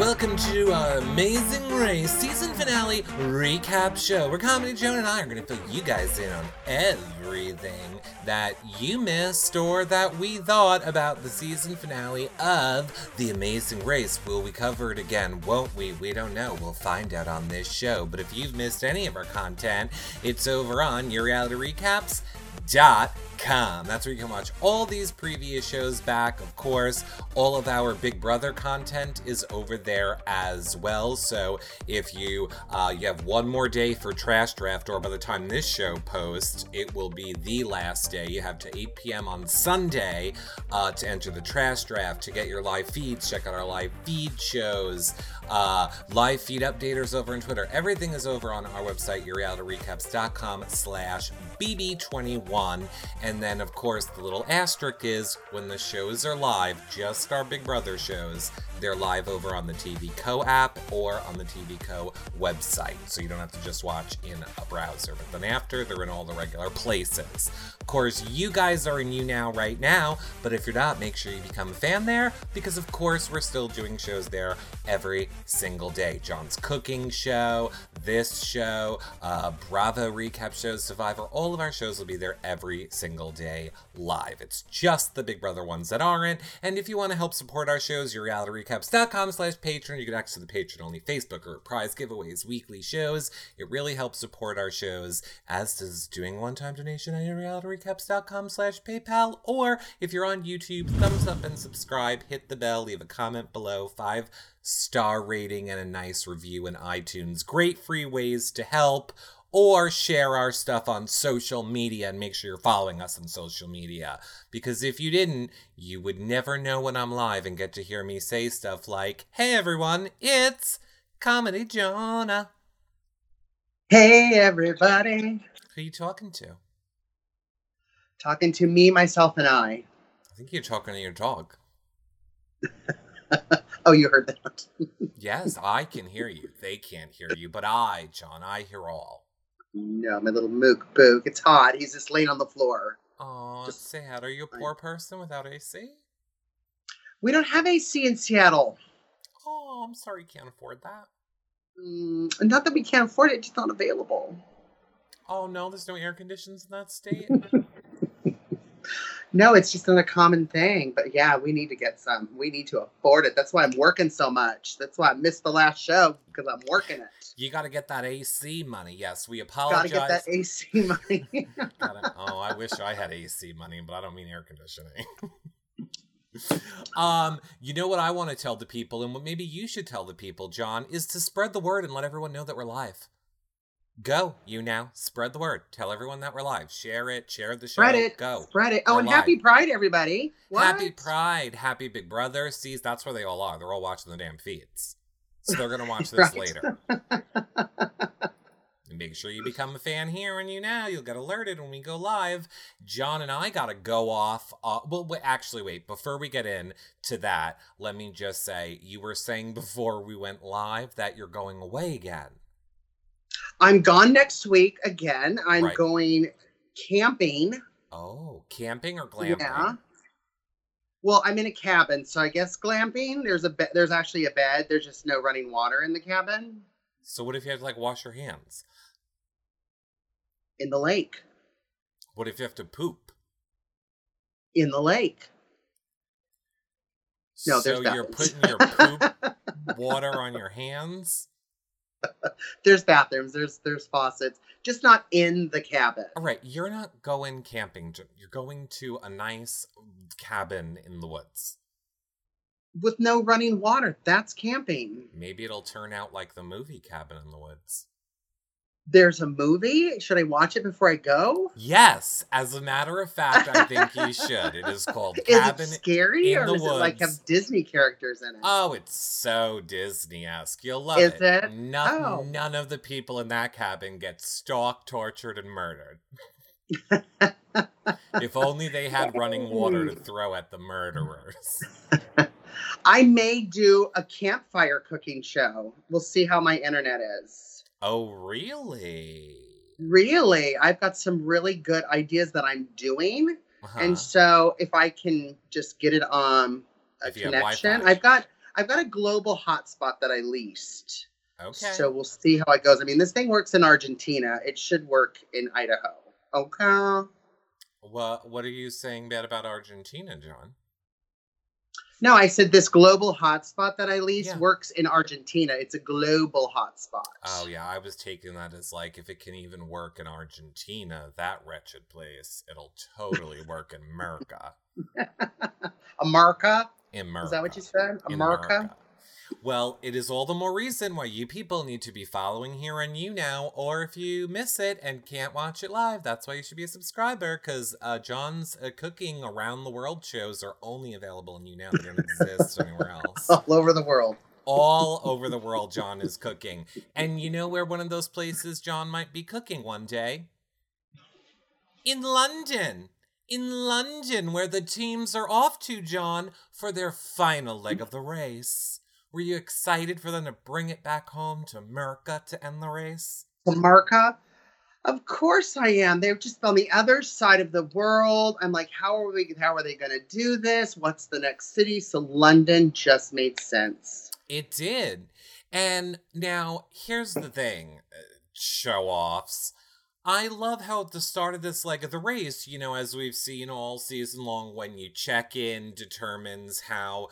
welcome to our Amazing Race season finale recap show where Comedy John and I are going to fill you guys in on everything that you missed or that we thought about the season finale of The Amazing Race. Will we cover it again? Won't we? We don't know. We'll find out on this show. But if you've missed any of our content, it's over on Your That's where you can watch all these previous shows back. Of course, all of our Big Brother content is over there as well. So if you uh, you have one more day for Trash Draft, or by the time this show posts, it will be the last day. You have to 8 p.m. on Sunday uh, to enter the Trash Draft to get your live feeds. Check out our live feed shows. Uh, live feed updaters over on Twitter. Everything is over on our website, yourrealityrecaps.com slash BB21. And then, of course, the little asterisk is when the shows are live, just our Big Brother shows, they're live over on the TV Co app or on the TV Co website. So you don't have to just watch in a browser. But then after, they're in all the regular places. Course, you guys are in YouNow right now, but if you're not, make sure you become a fan there because, of course, we're still doing shows there every single day. John's cooking show, this show, uh, Bravo recap shows, Survivor, all of our shows will be there every single day live. It's just the Big Brother ones that aren't. And if you want to help support our shows, your reality recaps.com slash Patreon, you get access the Patreon only Facebook group, prize giveaways, weekly shows. It really helps support our shows, as does doing one time donation on your reality recaps.com slash PayPal. Or if you're on YouTube, thumbs up and subscribe, hit the bell, leave a comment below, five star rating and a nice review in iTunes. Great free ways to help or share our stuff on social media and make sure you're following us on social media. Because if you didn't, you would never know when I'm live and get to hear me say stuff like, Hey everyone, it's Comedy Jonah. Hey, everybody. Who are you talking to? Talking to me, myself, and I. I think you're talking to your dog. oh, you heard that. yes, I can hear you. They can't hear you, but I, John, I hear all. No, my little mook book. It's hot. He's just laying on the floor. Oh, just sad. Are you a poor person without AC? We don't have AC in Seattle. Oh, I'm sorry you can't afford that. Mm, not that we can't afford it, just not available. Oh no, there's no air conditions in that state. no, it's just not a common thing. But yeah, we need to get some. We need to afford it. That's why I'm working so much. That's why I missed the last show because I'm working it. You got to get that AC money. Yes, we apologize. Got to get that AC money. oh, I wish I had AC money, but I don't mean air conditioning. um, you know what I want to tell the people, and what maybe you should tell the people, John, is to spread the word and let everyone know that we're live. Go, YouNow. Spread the word. Tell everyone that we're live. Share it. Share the show. Spread it. Go. Spread it. Oh, we're and live. happy Pride, everybody. What? Happy Pride. Happy Big Brother. See, that's where they all are. They're all watching the damn feeds. So they're going to watch this later. make sure you become a fan here and YouNow. You'll get alerted when we go live. John and I got to go off. Uh, well, wait, actually, wait. Before we get in to that, let me just say you were saying before we went live that you're going away again. I'm gone next week again. I'm right. going camping. Oh, camping or glamping? Yeah. Well, I'm in a cabin, so I guess glamping. There's a bed. There's actually a bed. There's just no running water in the cabin. So what if you have to like wash your hands? In the lake. What if you have to poop? In the lake. No, so you're putting your poop water on your hands. there's bathrooms, there's there's faucets, just not in the cabin. All right, you're not going camping. You're going to a nice cabin in the woods with no running water. That's camping. Maybe it'll turn out like the movie Cabin in the Woods there's a movie. Should I watch it before I go? Yes. As a matter of fact, I think you should. It is called Cabin is it scary or does woods. it like have Disney characters in it? Oh, it's so Disney-esque. You'll love is it. it? None, oh. none of the people in that cabin get stalked, tortured, and murdered. if only they had running water to throw at the murderers. I may do a campfire cooking show. We'll see how my internet is. Oh, really? Really? I've got some really good ideas that I'm doing. Uh-huh. And so if I can just get it on a if connection, I've got I've got a global hotspot that I leased. Okay. So we'll see how it goes. I mean, this thing works in Argentina. It should work in Idaho. Okay. what what are you saying bad about Argentina, John? No, I said this global hotspot that I lease Yeah. works in Argentina. It's a global hotspot. Oh yeah, I was taking that as like if it can even work in Argentina, that wretched place, it'll totally work in America. America? In America. Is that what you said? in America? Well, it is all the more reason why you people need to be following here on YouNow, or if you miss it and can't watch it live, that's why you should be a subscriber, because uh, John's uh, cooking around the world shows are only available in YouNow. They don't exist anywhere else. All over the world. All over the world, John is cooking. And you know where one of those places John might be cooking one day? In London. In London, where the teams are off to, John, for their final leg of the race. Were you excited for them to bring it back home to America to end the race? America? Of course I am. They're just on the other side of the world. I'm like, how are we how are they gonna do this? What's the next city? So London just made sense. It did. And now, here's the thing uh, show offs. I love how at the start of this leg of the race, you know, as we've seen all season long, when you check in determines how,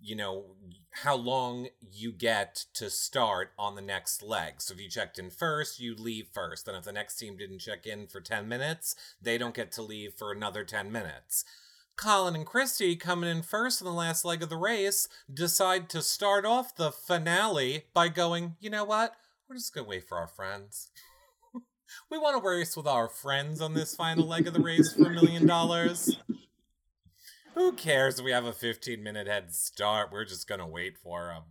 you know, how long you get to start on the next leg. So if you checked in first, you leave first. Then if the next team didn't check in for 10 minutes, they don't get to leave for another 10 minutes. Colin and Christy, coming in first in the last leg of the race, decide to start off the finale by going, you know what? We're just going to wait for our friends. We want to race with our friends on this final leg of the race for a million dollars. Who cares if we have a 15 minute head start? We're just going to wait for them.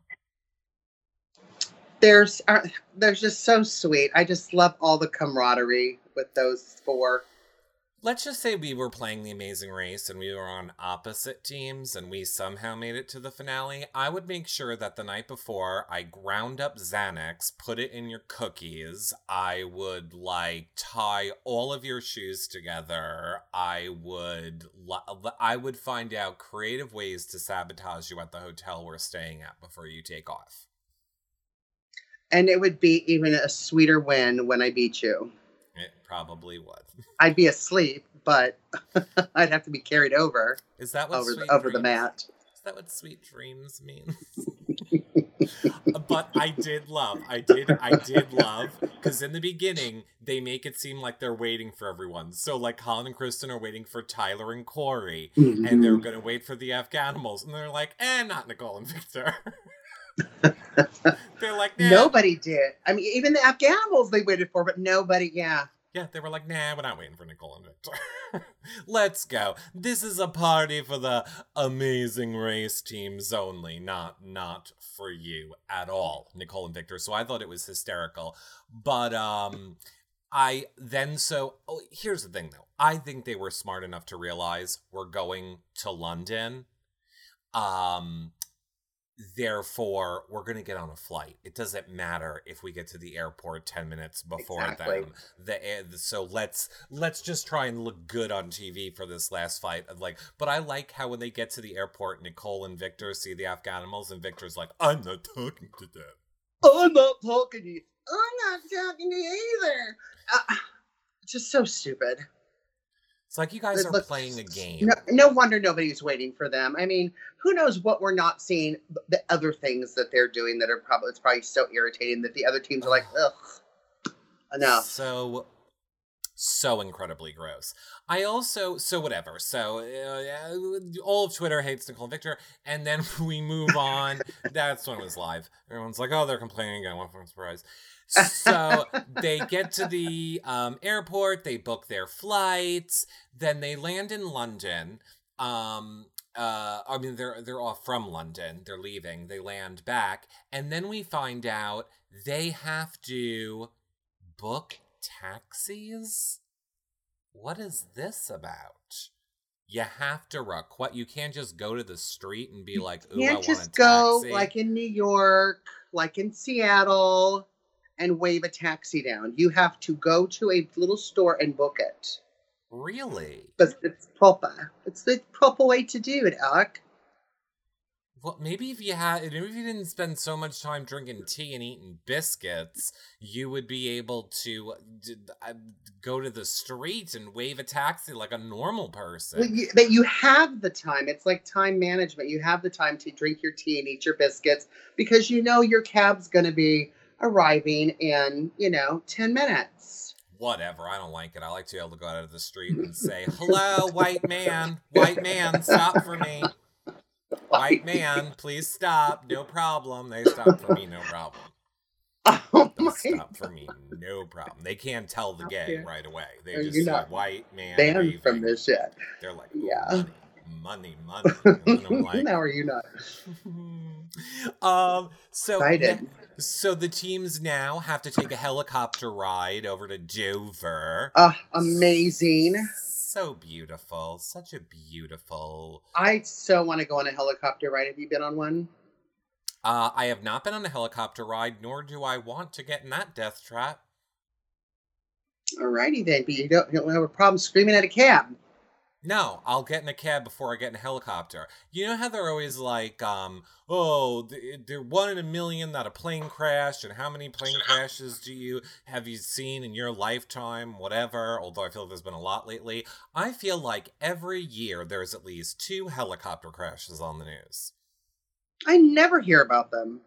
There's uh, they're just so sweet. I just love all the camaraderie with those four. Let's just say we were playing The Amazing Race and we were on opposite teams and we somehow made it to the finale. I would make sure that the night before I ground up Xanax, put it in your cookies. I would like tie all of your shoes together. I would I would find out creative ways to sabotage you at the hotel we're staying at before you take off. And it would be even a sweeter win when I beat you. It probably would. I'd be asleep, but I'd have to be carried over Is that what over sweet the, over the mat. Is that what sweet dreams means? but I did love, I did, I did love, because in the beginning they make it seem like they're waiting for everyone. So like Colin and Kristen are waiting for Tyler and Corey, and they're Mhm. gonna wait for the Afghanimals, and they're like, eh, not Nicole and Victor. they're like, nah. Nobody did. I mean, even the Afghanimals they waited for, but nobody. Yeah, Yeah, they were like, nah, we're not waiting for Nicole and Victor. Let's go. This is a party for the amazing race teams only, not not for you at all, Nicole and Victor. So I thought it was hysterical. But um I then so oh, here's the thing though. I think they were smart enough to realize we're going to London. Um therefore we're going to get on a flight it doesn't matter if we get to the airport 10 minutes before Exactly. them the so let's let's just try and look good on TV for this last fight like but I like how when they get to the airport Nicole and Victor see the Afghanimals and Victor's like I'm not talking to them I'm not talking to you. I'm not talking to you either. Uh, it's just so stupid. It's like you guys are playing a game No, no wonder nobody's waiting for them. I mean, who knows what we're not seeing? The other things that they're doing that are probably it's probably so irritating that the other teams are like, ugh, enough. So, so incredibly gross. I also, so whatever. So, uh, all of Twitter hates Nicole and Victor, and then we move on. That's when it was live. Everyone's like, oh, they're complaining again. One from surprise. So they get to the um, airport, they book their flights, then they land in London. Um, uh, I mean, they're they're off from London. They're leaving. They land back, and then we find out they have to book taxis? What is this about? You have to request. You can't just go to the street and be like, "Ooh, You I can't want just go taxi." like in New York, like in Seattle, and wave a taxi down. You have to go to a little store and book it. really? But it's proper. It's the proper way to do it, Alec. Well, maybe if you had, maybe if you didn't spend so much time drinking tea and eating biscuits, you would be able to d- uh, go to the street and wave a taxi like a normal person. Well, you, that you have the time. It's like time management. You have the time to drink your tea and eat your biscuits because you know your cab's going to be arriving in, you know, 10 minutes. Whatever, I don't like it. I like to be able to go out of the street and say, "Hello, white man, white man, stop for me." White man, please stop. No problem. They stop for me, no problem. Oh They'll my stop for me, no problem. They can't tell the gay right away. They just not white man. banned from this shit. They're like, Yeah. money, money, money. Like, now are you not um. So excited? so the teams now have to take a helicopter ride over to Dover. Uh, amazing. So beautiful, such a beautiful. I so want to go on a helicopter ride. Have you been on one? Uh, I have not been on a helicopter ride, nor do I want to get in that death trap. Alrighty then, but you don't, you don't have a problem screaming at a cab. No, I'll get in a cab before I get in a helicopter. You know how they're always like, um, oh, they're one in a million that a plane crashed, and how many plane crashes do you have you seen in your lifetime? Whatever. Although I feel like there's been a lot lately. I feel like every year there's at least two helicopter crashes on the news. I never hear about them.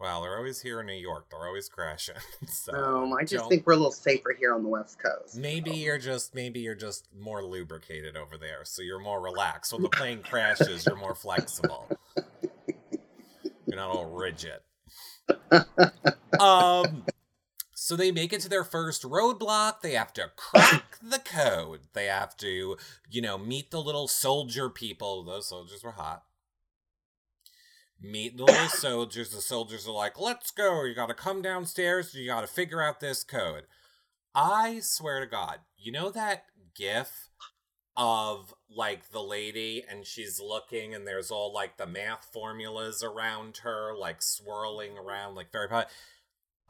Well, they're always here in New York. They're always crashing. so Um, I just think we're a little safer here on the West Coast. Maybe you're just maybe you're just more lubricated over there, so you're more relaxed. When the plane crashes, you're more flexible. You're not all rigid. Um so they make it to their first roadblock. They have to crack the code. They have to, you know, meet the little soldier people. Those soldiers were hot. Meet the little soldiers. The soldiers are like, let's go. You got to come downstairs. You got to figure out this code. I swear to God, you know that gif of like the lady and she's looking and there's all like the math formulas around her, like swirling around, like very. pu-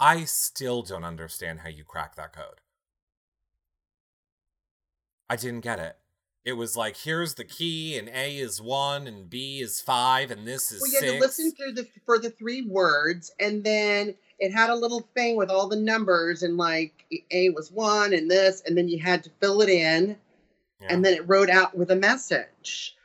I still don't understand how you crack that code. I didn't get it. It was like, here's the key, and A is one, and B is five, and this is Well, you had six. to listen through the for the three words, and then it had a little thing with all the numbers, and like A was one, and this, and then you had to fill it in, Yeah. and then it wrote out with a message.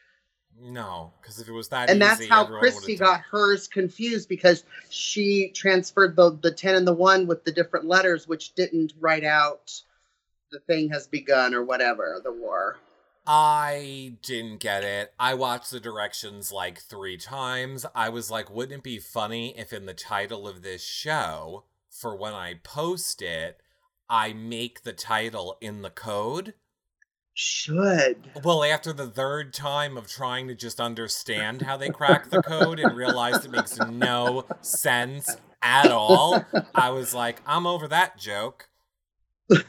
no, because if it was that and easy, that's how Christy got hers confused because she transferred the the ten and the one with the different letters, which didn't write out the thing has begun or whatever the war. I didn't get it. I watched the directions like three times. I was like, wouldn't it be funny if in the title of this show, for when I post it, I make the title in the code? Should Well, after the third time of trying to just understand how they crack the code and realized it makes no sense at all, I was like, I'm over that joke.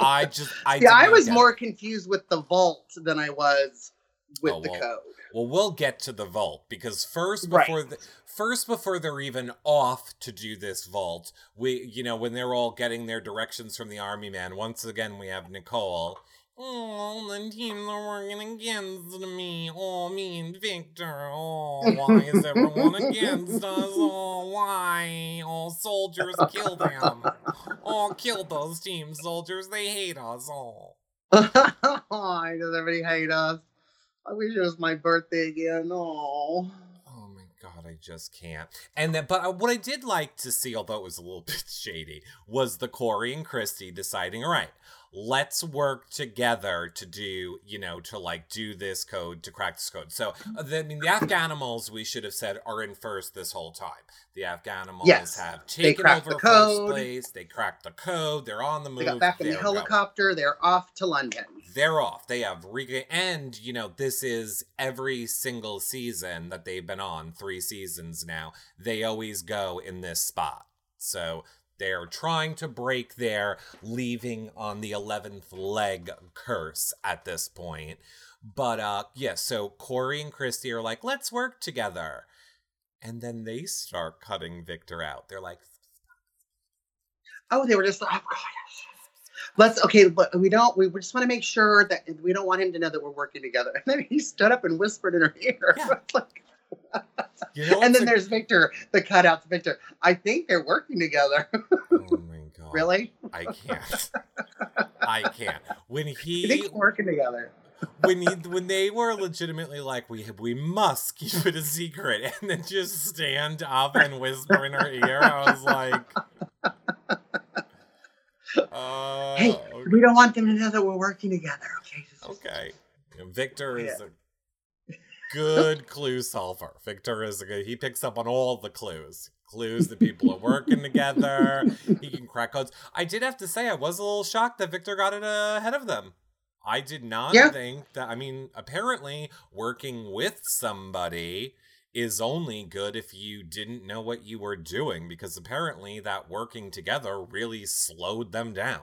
I just, I yeah, I was get it. more confused with the vault than I was with Oh, the well, code. Well, we'll get to the vault because first Right. before the first before they're even off to do this vault, we you know when they're all getting their directions from the army man. Once again, we have Nicole. Oh, the teams are working against me. Oh, me and Victor. Oh, why is everyone against us? Oh, why? Oh, soldiers, kill them. Oh, kill those team soldiers. They hate us. Oh. Why does everybody hate us? I wish it was my birthday again. Oh. Oh my god, I just can't. And then, but uh, what I did like to see, although it was a little bit shady, was the Corey and Christy deciding, all right, let's work together to do, you know, to like do this code, to crack this code. So, uh, the, I mean, the Afghanimals, we should have said, are in first this whole time. The Afghanimals Yes, have taken over the first place. They cracked the code. They're on the move. They got back in the they're going helicopter. They're off to London. they're off. They have re and you know this is every single season that they've been on, three seasons now. They always go in this spot. So they're trying to break their leaving on the 11th leg curse at this point. But uh yeah, so Corey and Christy are like, "Let's work together." And then they start cutting Victor out. They're like, Oh, they were just like, oh, God. let's okay, but we don't. We just want to make sure that we don't want him to know that we're working together. And then he stood up and whispered in her ear. Yeah. like, You know and then a- there's Victor, the cutouts. Victor, I think they're working together. Oh my god. really? I can't. I can't. When he think working together? when he when they were legitimately like we we must keep it a secret and then just stand up and whisper in her ear, I was like uh, Hey, we don't want them to know that we're working together. Okay. Okay. Victor is Yeah. Good clue solver. Victor is a good, he picks up on all the clues. Clues that people are working together. He can crack codes. I did have to say, I was a little shocked that Victor got it ahead of them. I did not Yeah. think that, I mean, apparently working with somebody is only good if you didn't know what you were doing because apparently that working together really slowed them down.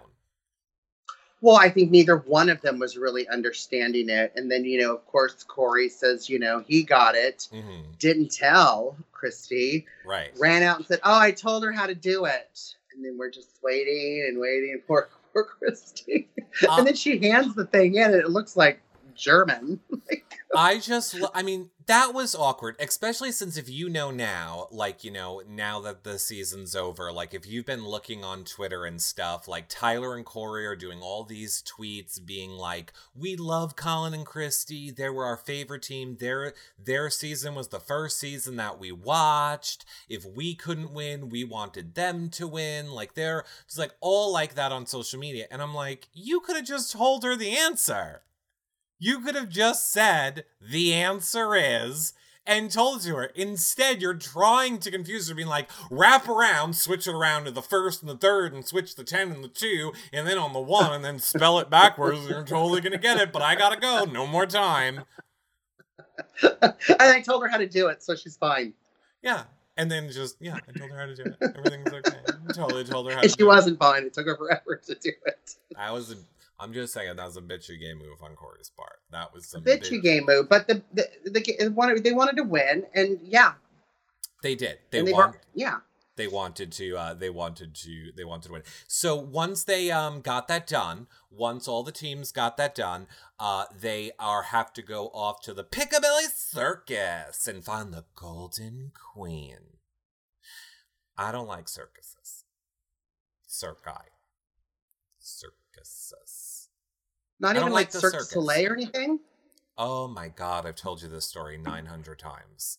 Well, I think neither one of them was really understanding it. And then, you know, of course, Corey says, you know, he got it, hmm didn't tell Christy, Right. ran out and said, Oh, I told her how to do it. And then we're just waiting and waiting for, for Christy. And then she hands the thing in and it looks like German. I just, I mean, that was awkward, especially since if you know now, like, you know, now that the season's over, like, if you've been looking on Twitter and stuff, like, Tyler and Corey are doing all these tweets being like, we love Colin and Christy. They were our favorite team. Their, their season was the first season that we watched. If we couldn't win, we wanted them to win. Like, they're just like all like that on social media. And I'm like, you could have just told her the answer. You could have just said, the answer is, and told to her. Instead, you're trying to confuse her, being like, wrap around, switch it around to the first and the third, and switch the 10 and the 2, and then on the 1, and then spell it backwards. and You're totally going to get it, but I gotta go. No more time. and I told her how to do it, so she's fine. Yeah. And then just, yeah, I told her how to do it. Everything's okay. I totally told her how to And she do it. wasn't fine. It took her forever to do it. I was I'm just saying that was a bitchy game move on Corey's part. That was some Bitchy big- game move, but the the, the wanted they wanted to win, and yeah, They did. They and they won. were yeah. they wanted to uh they wanted to they wanted to win so once they um got that done once all the teams got that done uh they are have to go off to the piccadilly circus and find the golden queen i don't like circuses circi circuses Not even like like Cirque du. Soleil or anything. Oh my god, I've told you this story 900 times.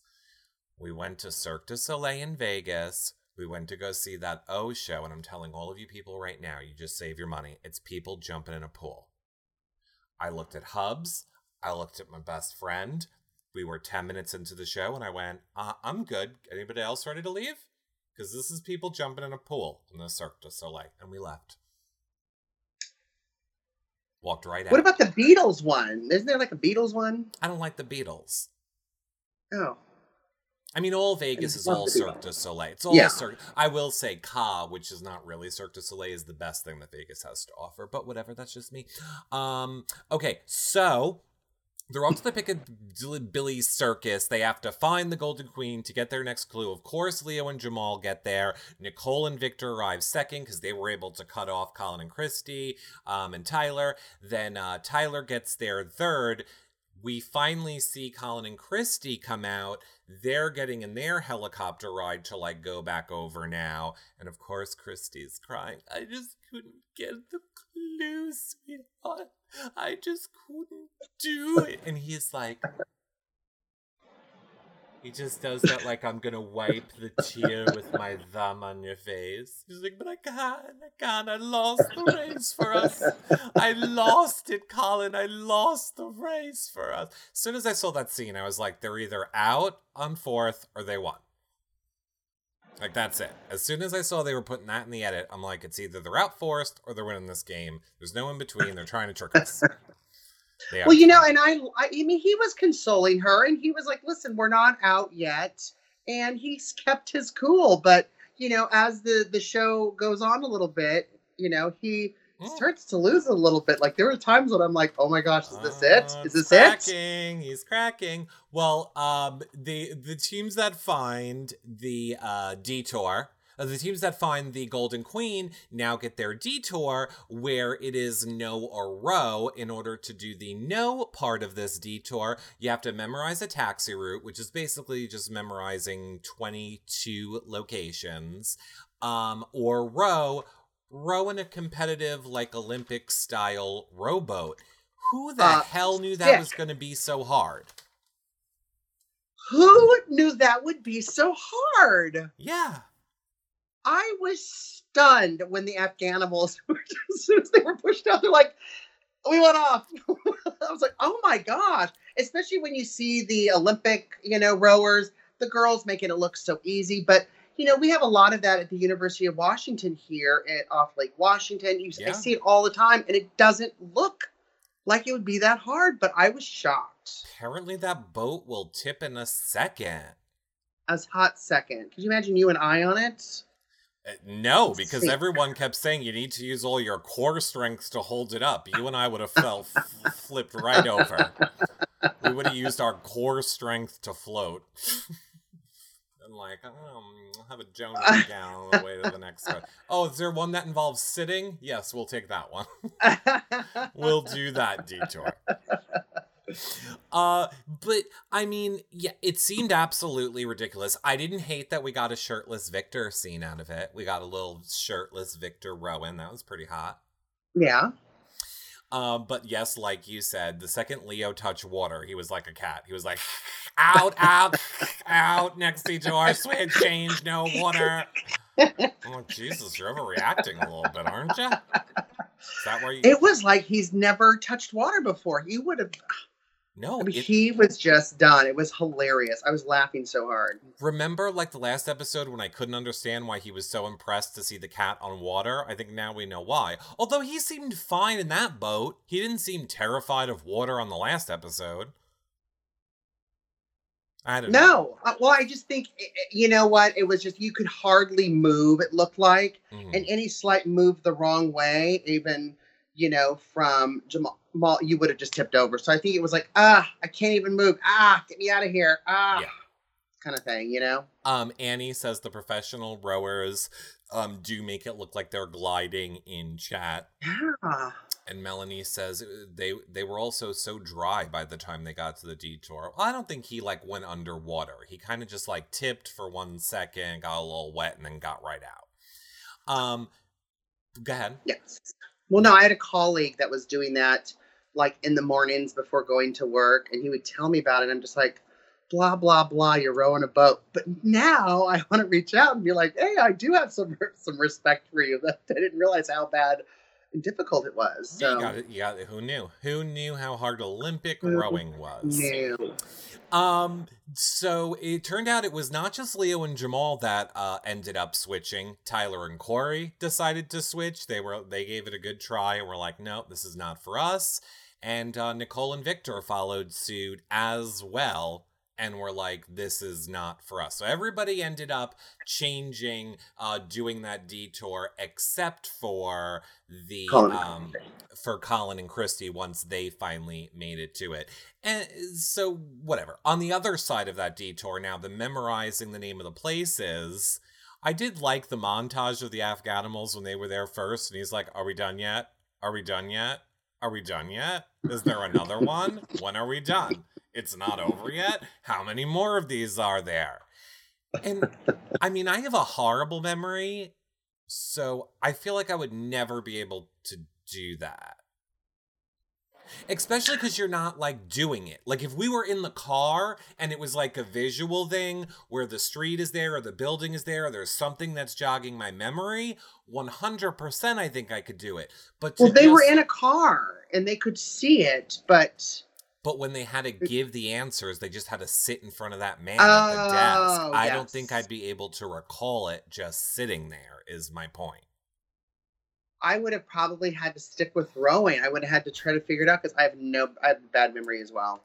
We went to Cirque du Soleil in Vegas. We went to go see that O show, and I'm telling all of you people right now, you just save your money. It's people jumping in a pool. I looked at Hubs. I looked at my best friend. We were 10 minutes into the show, and I went, uh, I'm good. Anybody else ready to leave? Because this is people jumping in a pool in the Cirque du Soleil. And we left. Walked right out. What about the Beatles one? Isn't there like a Beatles one? I don't like the Beatles. Oh, I mean, all Vegas is all Cirque du Soleil. It's all Yeah. Cirque. I will say, Ka, which is not really Cirque du Soleil, is the best thing that Vegas has to offer. But whatever, that's just me. Um, okay, so they're off to the Piccadilly Circus. They have to find the Golden Queen to get their next clue. Of course, Leo and Jamal get there. Nicole and Victor arrive second because they were able to cut off Colin and Christy um, and Tyler. Then uh, Tyler gets there third. We finally see Colin and Christy come out. They're getting in their helicopter ride to like go back over now. And of course, Christy's crying. I just couldn't get the clue, sweetheart. I just couldn't do it. And he's like, he just does that like I'm gonna wipe the tear with my thumb on your face. He's like, but I can't, I can't. I lost the race for us. I lost it, Colin. I lost the race for us. As soon as I saw that scene, I was like, they're either out on fourth or they won. Like that's it. As soon as I saw they were putting that in the edit, I'm like, it's either they're out forced or they're winning this game. There's no in between. They're trying to trick us. Are well, you know, and I, I, I mean, he was consoling her, and he was like, "Listen, we're not out yet," and he's kept his cool. But you know, as the the show goes on a little bit, you know, he Mm. starts to lose a little bit. Like there were times when I'm like, "Oh my gosh, is this it? Oh, Is this it?" cracking. He's cracking. Well, um, the the teams that find the uh, detour, Uh, the teams that find the Golden Queen now get their detour where it is no or row. In order to do the no part of this detour, you have to memorize a taxi route, which is basically just memorizing 22 locations. Um, or row, row in a competitive, like Olympic style rowboat. Who the Uh, hell knew that was going to be so hard? Who knew that would be so hard? Yeah. I was stunned when the Afghanimals, were as soon as they were pushed out, they're like, we went off. I was like, oh my gosh. Especially when you see the Olympic, you know, rowers, the girls making it look so easy. But, you know, we have a lot of that at the University of Washington here at off Lake Washington. You, I see it all the time, and it doesn't look like it would be that hard, but I was shocked. Apparently, that boat will tip in a second. As hot second. Could you imagine you and I on it? No, because everyone kept saying you need to use all your core strength to hold it up. You and I would have fell f- flipped right over. We would have used our core strength to float. and like, um, I'll have a Jones down on the way to the next one. Oh, is there one that involves sitting? Yes, we'll take that one. we'll do that detour. Uh, but I mean, yeah, it seemed absolutely ridiculous. I didn't hate that we got a shirtless Victor scene out of it. We got a little shirtless Victor Rowan. That was pretty hot. yeah. Um, but yes, like you said, the second Leo touched water, he was like a cat. He was like, out, out, out, next detour, switch, change, no water. Oh, Jesus, you're overreacting a little bit, aren't you? Is that where you? It was like he's never touched water before. He would have. No, I mean, it- he was just done. It was hilarious. I was laughing so hard. Remember, like the last episode when I couldn't understand why he was so impressed to see the cat on water? I think now we know why. Although he seemed fine in that boat, he didn't seem terrified of water on the last episode. I don't know. No, uh, well, I just think i- i- you know what? It was just you could hardly move. It looked like, Mhm. and any slight move the wrong way, even you know from Jamal, you would have just tipped over. So I think it was like, ah, I can't even move. Ah, get me out of here. Ah, Yeah. kind of thing. You know? Um, Annie says the professional rowers um do make it look like they're gliding in chat. Yeah. And Melanie says uh, they they were also so dry by the time they got to the detour. I don't think he like went underwater. He kind of just like tipped for one second, got a little wet, and then got right out. Um, go ahead. Yes. Well, no, I had a colleague that was doing that like in the mornings before going to work, and he would tell me about it. I'm just like, blah, blah, blah, you're rowing a boat. But now I want to reach out and be like, hey, I do have some some respect for you. That I didn't realize how bad and difficult it was. Yeah, So, you got it. You got it. Who knew? Who knew how hard Olympic Who rowing was? no. Um, so it turned out it was not just Leo and Jamal that uh ended up switching. Tyler and Corey decided to switch. They were they gave it a good try and were like, nope, this is not for us. And uh, Nicole and Victor followed suit as well and were like, this is not for us. So everybody ended up changing, uh, doing that detour, except for the Colin um for Colin and Christy once they finally made it to it. And so, whatever. On the other side of that detour, now the memorizing the name of the places, I did like the montage of the Afghanimals when they were there first, and he's like, Are we done yet? Are we done yet? Are we done yet? Is there another one? When are we done? It's not over yet? How many more of these are there? And I mean, I have a horrible memory, so I feel like I would never be able to do that. Especially because you're not like doing it. Like if we were in the car and it was like a visual thing where the street is there or the building is there, or there's something that's jogging my memory, 100% I think I could do it. But Well, they were in a car and they could see it, but But when they had to give the answers, they just had to sit in front of that man at the desk. Oh, I don't think. I'd be able to recall it just sitting there, is my point. I would have probably had to stick with rowing. I would have had to try to figure it out because I have no, I have bad memory as well.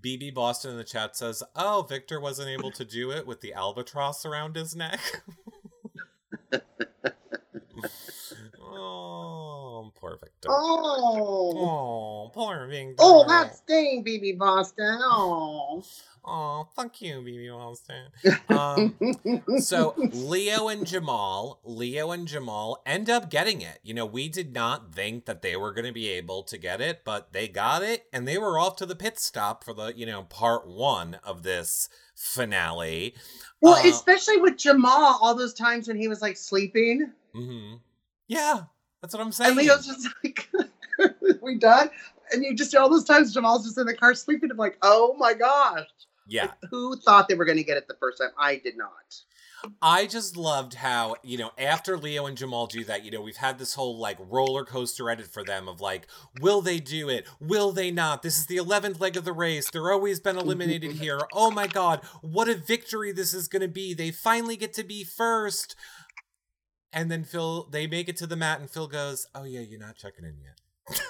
BB Boston in the chat says, Oh, Victor wasn't able to do it with the albatross around his neck. oh, poor Victor. Oh. Oh, poor Victor. Oh, that's sting, BB Boston. Oh. Oh, fuck you, BB Boston. Um, so Leo and Jamal, Leo and Jamal end up getting it. You know, we did not think that they were going to be able to get it, but they got it, and they were off to the pit stop for the you know part one of this finale. well, Uh, especially with Jamal, all those times when he was like sleeping, Mm-hmm. Yeah, that's what I'm saying. and Leo's just like, "We done?" And you just all those times Jamal's just in the car sleeping. I'm like, "Oh my gosh!" Yeah, Who thought they were going to get it the first time? I did not. I just loved how, you know, after Leo and Jamal do that, you know, we've had this whole like roller coaster edit for them of like, will they do it? Will they not? This is the 11th leg of the race. They're always been eliminated here. Oh my God, what a victory this is going to be. They finally get to be first. And then Phil, they make it to the mat, and Phil goes, Oh, yeah, you're not checking in yet.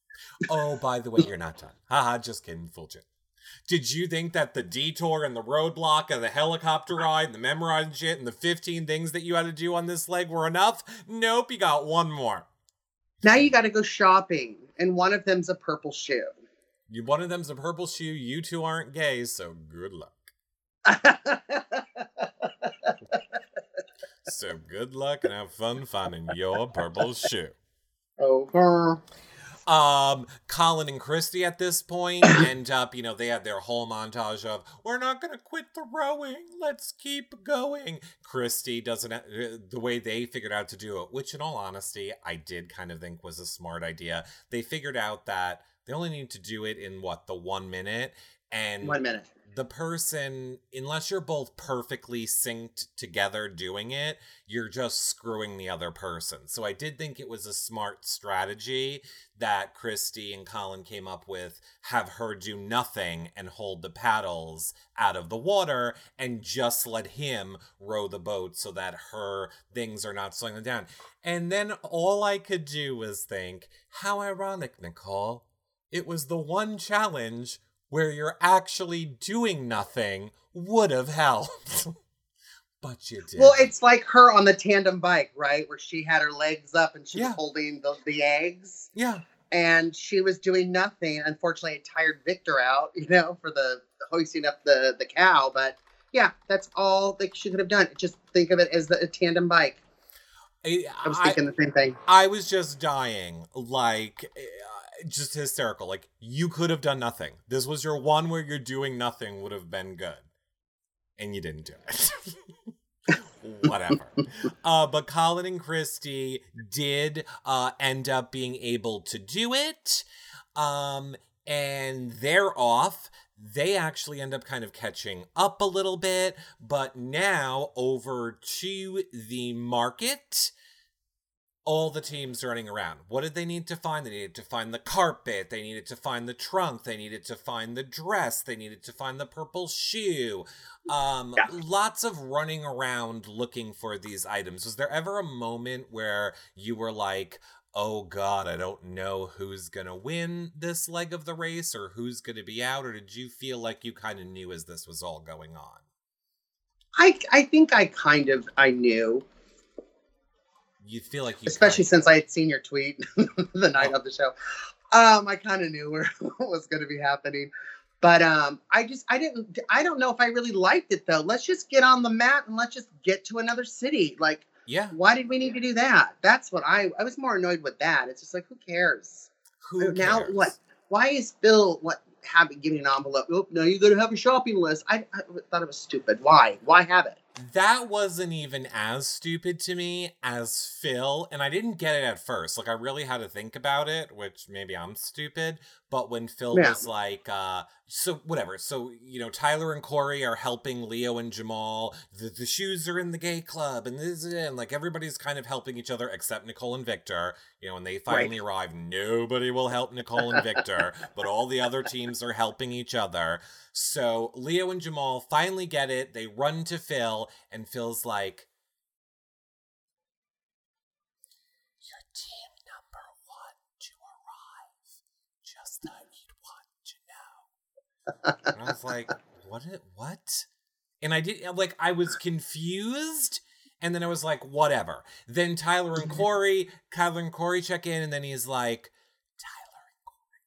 oh, by the way, you're not done. Haha, just kidding, fooled you. Did you think that the detour and the roadblock and the helicopter ride and the memorizing shit and the 15 things that you had to do on this leg were enough? Nope, you got one more. Now you got to go shopping, and one of them's a purple shoe. You one of them's a purple shoe, you two aren't gay, so good luck. So good luck and have fun finding your purple shoe. Over. Um, Colin and Christy at this point end up, you know, they have their whole montage of, we're not going to quit the rowing. Let's keep going. Christy doesn't, uh, the way they figured out to do it, which in all honesty, I did kind of think was a smart idea. They figured out that they only need to do it in what, the one minute? And One minute. The person, unless you're both perfectly synced together doing it, you're just screwing the other person. So I did think it was a smart strategy that Christy and Colin came up with have her do nothing and hold the paddles out of the water and just let him row the boat so that her things are not slowing them down. And then all I could do was think, how ironic, Nicole. It was the one challenge where you're actually doing nothing would have helped. but you did. Well, it's like her on the tandem bike, right? Where she had her legs up and she Yeah. was holding the, the eggs yeah. and she was doing nothing. Unfortunately, it tired Victor out, you know, for the hoisting up the, the cow. But yeah, that's all that she could have done. Just think of it as the, a tandem bike. I, I was I- thinking the same thing. I was just dying, like, uh, just hysterical. Like, you could have done nothing. This was your one where you're doing nothing would have been good. And you didn't do it. Whatever. uh, but Colin and Christy did uh, end up being able to do it. Um, and they're off. They actually end up kind of catching up a little bit, but now over to the market all the teams running around. What did they need to find? They needed to find the carpet. They needed to find the trunk. They needed to find the dress. They needed to find the purple shoe. Um, Yeah. lots of running around looking for these items. Was there ever a moment where you were like, oh God, I don't know who's going to win this leg of the race or who's going to be out? Or did you feel like you kind of knew as this was all going on? I, I think I kind of I knew, You feel like you especially since I had seen your tweet the night of the show. Um, I kind of knew where what was going to be happening, but um, I just I didn't I don't know if I really liked it though. Let's just get on the mat and let's just get to another city. Like, yeah. why did we need to do that? That's what I I was more annoyed with that. It's just like who cares? Who now cares? what? Why is Phil what having giving an envelope? Oh, now you got to have a shopping list. I, I thought it was stupid. Why? Why have it? That wasn't even as stupid to me as Phil, and I didn't get it at first. Like I really had to think about it, which maybe I'm stupid. But when Phil Yeah. was like, uh, so whatever. So you know, Tyler and Corey are helping Leo and Jamal. The, the shoes are in the gay club, and this and like everybody's kind of helping each other except Nicole and Victor. You know, when they finally arrive, nobody will help Nicole and Victor, but all the other teams are helping each other. So Leo and Jamal finally get it. They run to Phil, and Phil's like, Your team number one to arrive. Just I need one to know. And I was like, What? It, what? And I did like I was confused, And then I was like, whatever. Then Tyler and. Corey, Tyler and Corey check in, and then he's like, Tyler and Corey,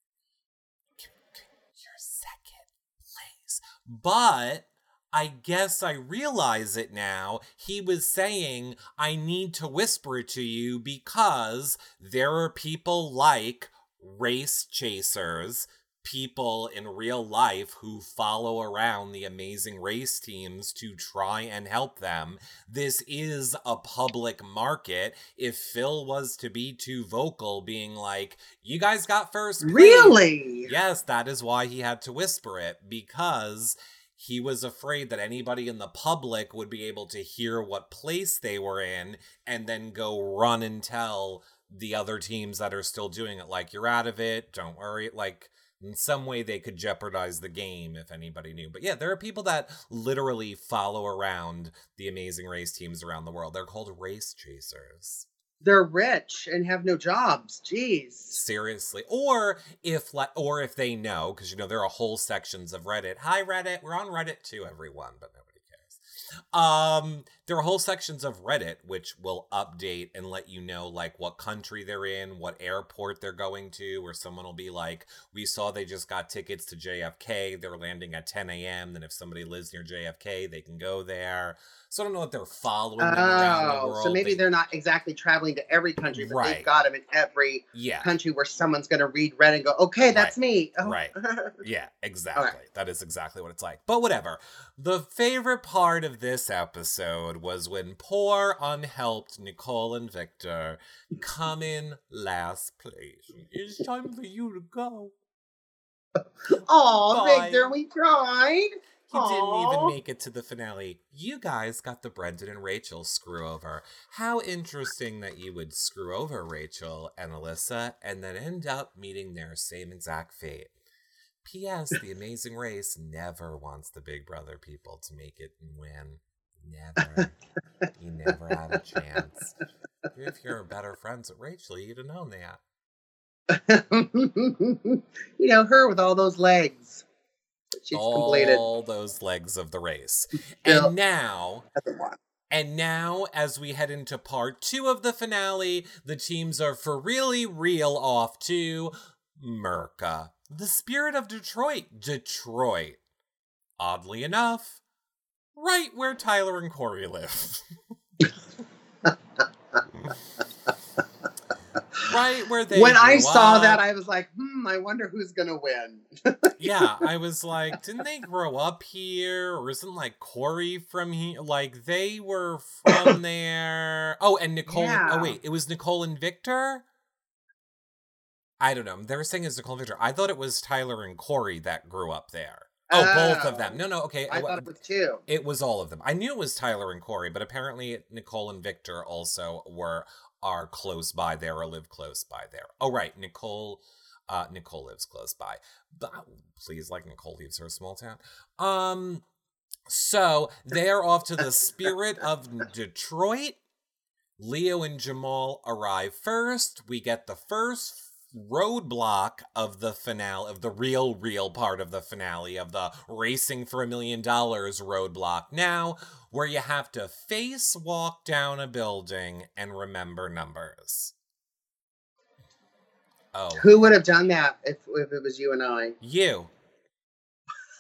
c- c- you're second place. But I guess I realize it now. He was saying, I need to whisper it to you because there are people like race chasers, people in real life who follow around the amazing race teams to try and help them. This is a public market. If Phil was to be too vocal, being like, you guys got first place," Really? Yes, that is why he had to whisper it because he was afraid that anybody in the public would be able to hear what place they were in and then go run and tell the other teams that are still doing it like you're out of it, don't worry, like in some way they could jeopardize the game if anybody knew. But yeah, there are people that literally follow around the amazing race teams around the world. They're called race chasers. They're rich and have no jobs. Jeez. Seriously. Or if like or if they know, because you know there are whole sections of Reddit. Hi Reddit. We're on Reddit too, everyone, but nobody cares. Um, there are whole sections of Reddit which will update and let you know like what country they're in, what airport they're going to, or someone will be like, We saw they just got tickets to JFK, they're landing at 10 a.m. Then if somebody lives near JFK, they can go there. So I don't know if they're following them around the Oh, world. so maybe They- they're not exactly traveling to every country, but Right. they've got them in every yeah. country where someone's going to read Reddit and go, okay, that's me. Oh. Right. Yeah, exactly. That is exactly what it's like. But whatever. The favorite part of this episode was when poor, unhelped Nicole and Victor come in last place. It's time for you to go. Oh, Victor, we tried. He didn't even make it to the finale. You guys got the Brendan and Rachel screw over. How interesting that you would screw over Rachel and Alyssa and then end up meeting their same exact fate. P.S. The Amazing Race never wants the Big Brother people to make it and win. Never. you never had a chance. If you're better friends with Rachel, you'd have known that. you know, her with all those legs. She's completed. All those legs of the race. Yeah. And now And now, as we head into part two of the finale, the teams are for really real off to Merca, the spirit of Detroit. Detroit. Oddly enough, right where Tyler and Corey live. right where they. when I saw up. that, I was like, hmm, I wonder who's going to win. yeah, I was like, didn't they grow up here? Or isn't like Corey from here? Like they were from there. Oh, and Nicole. Yeah. Oh, wait, it was Nicole and Victor? I don't know. They were saying it's Nicole and Victor. I thought it was Tyler and Corey that grew up there. Oh, both of them. No, no, okay. I thought it was two. it was all of them. I knew it was Tyler and Corey, but apparently Nicole and Victor also were are close by there or live close by there. Oh right, Nicole uh Nicole lives close by. But please like Nicole leaves her small town. Um so they're off to the spirit of Detroit. Leo and Jamal arrive first. We get the first roadblock of the finale of the real real part of the finale of the racing for a million dollars roadblock. Now where you have to face walk down a building and remember numbers. Oh. Who would have done that if, if it was you and I? you.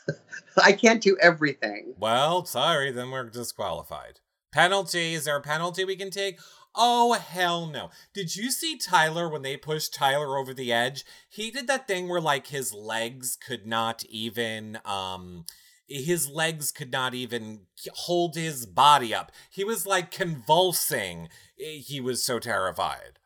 I can't do everything. well sorry then we're disqualified. Penalty is there a penalty we can take Oh, hell no. Did you see Tyler when they pushed Tyler over the edge? He did that thing where, like, his legs could not even, um, his legs could not even hold his body up. He was, like, convulsing. He was so terrified.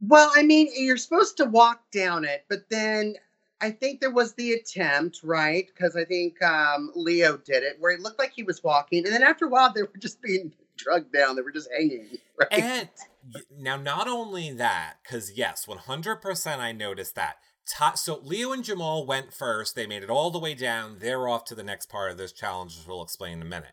Well, I mean, you're supposed to walk down it, but then I think there was the attempt, right? Because I think um, Leo did it, where it looked like he was walking, and then after a while, they were just being drugged down. They were just hanging. Right? And now, not only that, because yes, 100% I noticed that. So Leo and Jamal went first. They made it all the way down. They're off to the next part of this challenge, which we'll explain in a minute.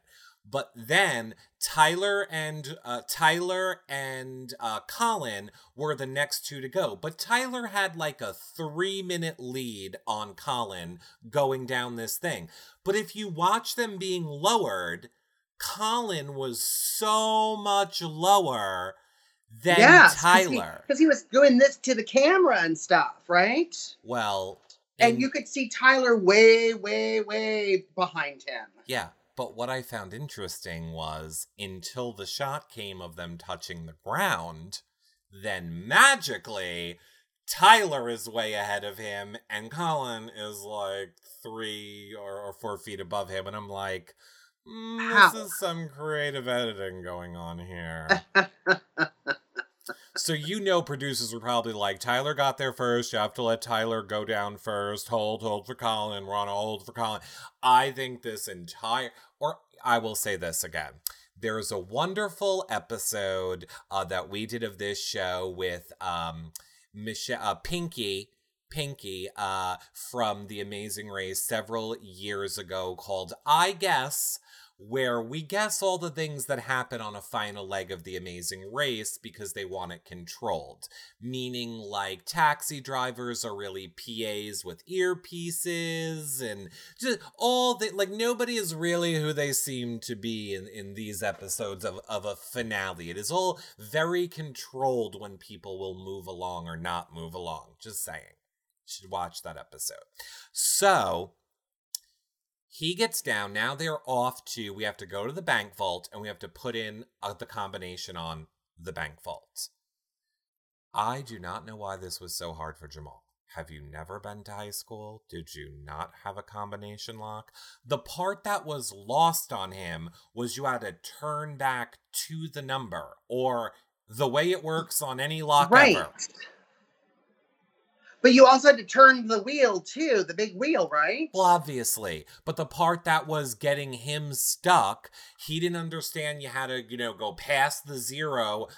But then Tyler and uh, Tyler and uh, Colin were the next two to go. But Tyler had like a three minute lead on Colin going down this thing. But if you watch them being lowered, Colin was so much lower than Yes, Tyler. because he, was doing this to the camera and stuff, right? well, And in- you could see Tyler way, way, way behind him. Yeah, but what I found interesting was until the shot came of them touching the ground, then magically Tyler is way ahead of him and Colin is like three or, or four feet above him. And I'm like, mm, How? this is some creative editing going on here. So you know producers were probably like, Tyler got there first, you have to let Tyler go down first, hold, hold for Colin, we're on a hold for Colin. I think this entire or I will say this again. There's a wonderful episode uh, that we did of this show with um Michelle uh, Pinky Pinky uh from The Amazing Race several years ago called I Guess where we guess all the things that happen on a final leg of the amazing race because they want it controlled. Meaning, like, taxi drivers are really PAs with earpieces and just all the, like, nobody is really who they seem to be in, in these episodes of, of a finale. It is all very controlled when people will move along or not move along. Just saying. You should watch that episode. So, he gets down. Now they're off to, we have to go to the bank vault and we have to put in uh, the combination on the bank vault. I do not know why this was so hard for Jamal. Have you never been to high school? Did you not have a combination lock? The part that was lost on him was you had to turn back to the number or the way it works on any lock right. ever. But you also had to turn the wheel too, the big wheel, right? Well, obviously. But the part that was getting him stuck, he didn't understand you had to, you know, go past the zero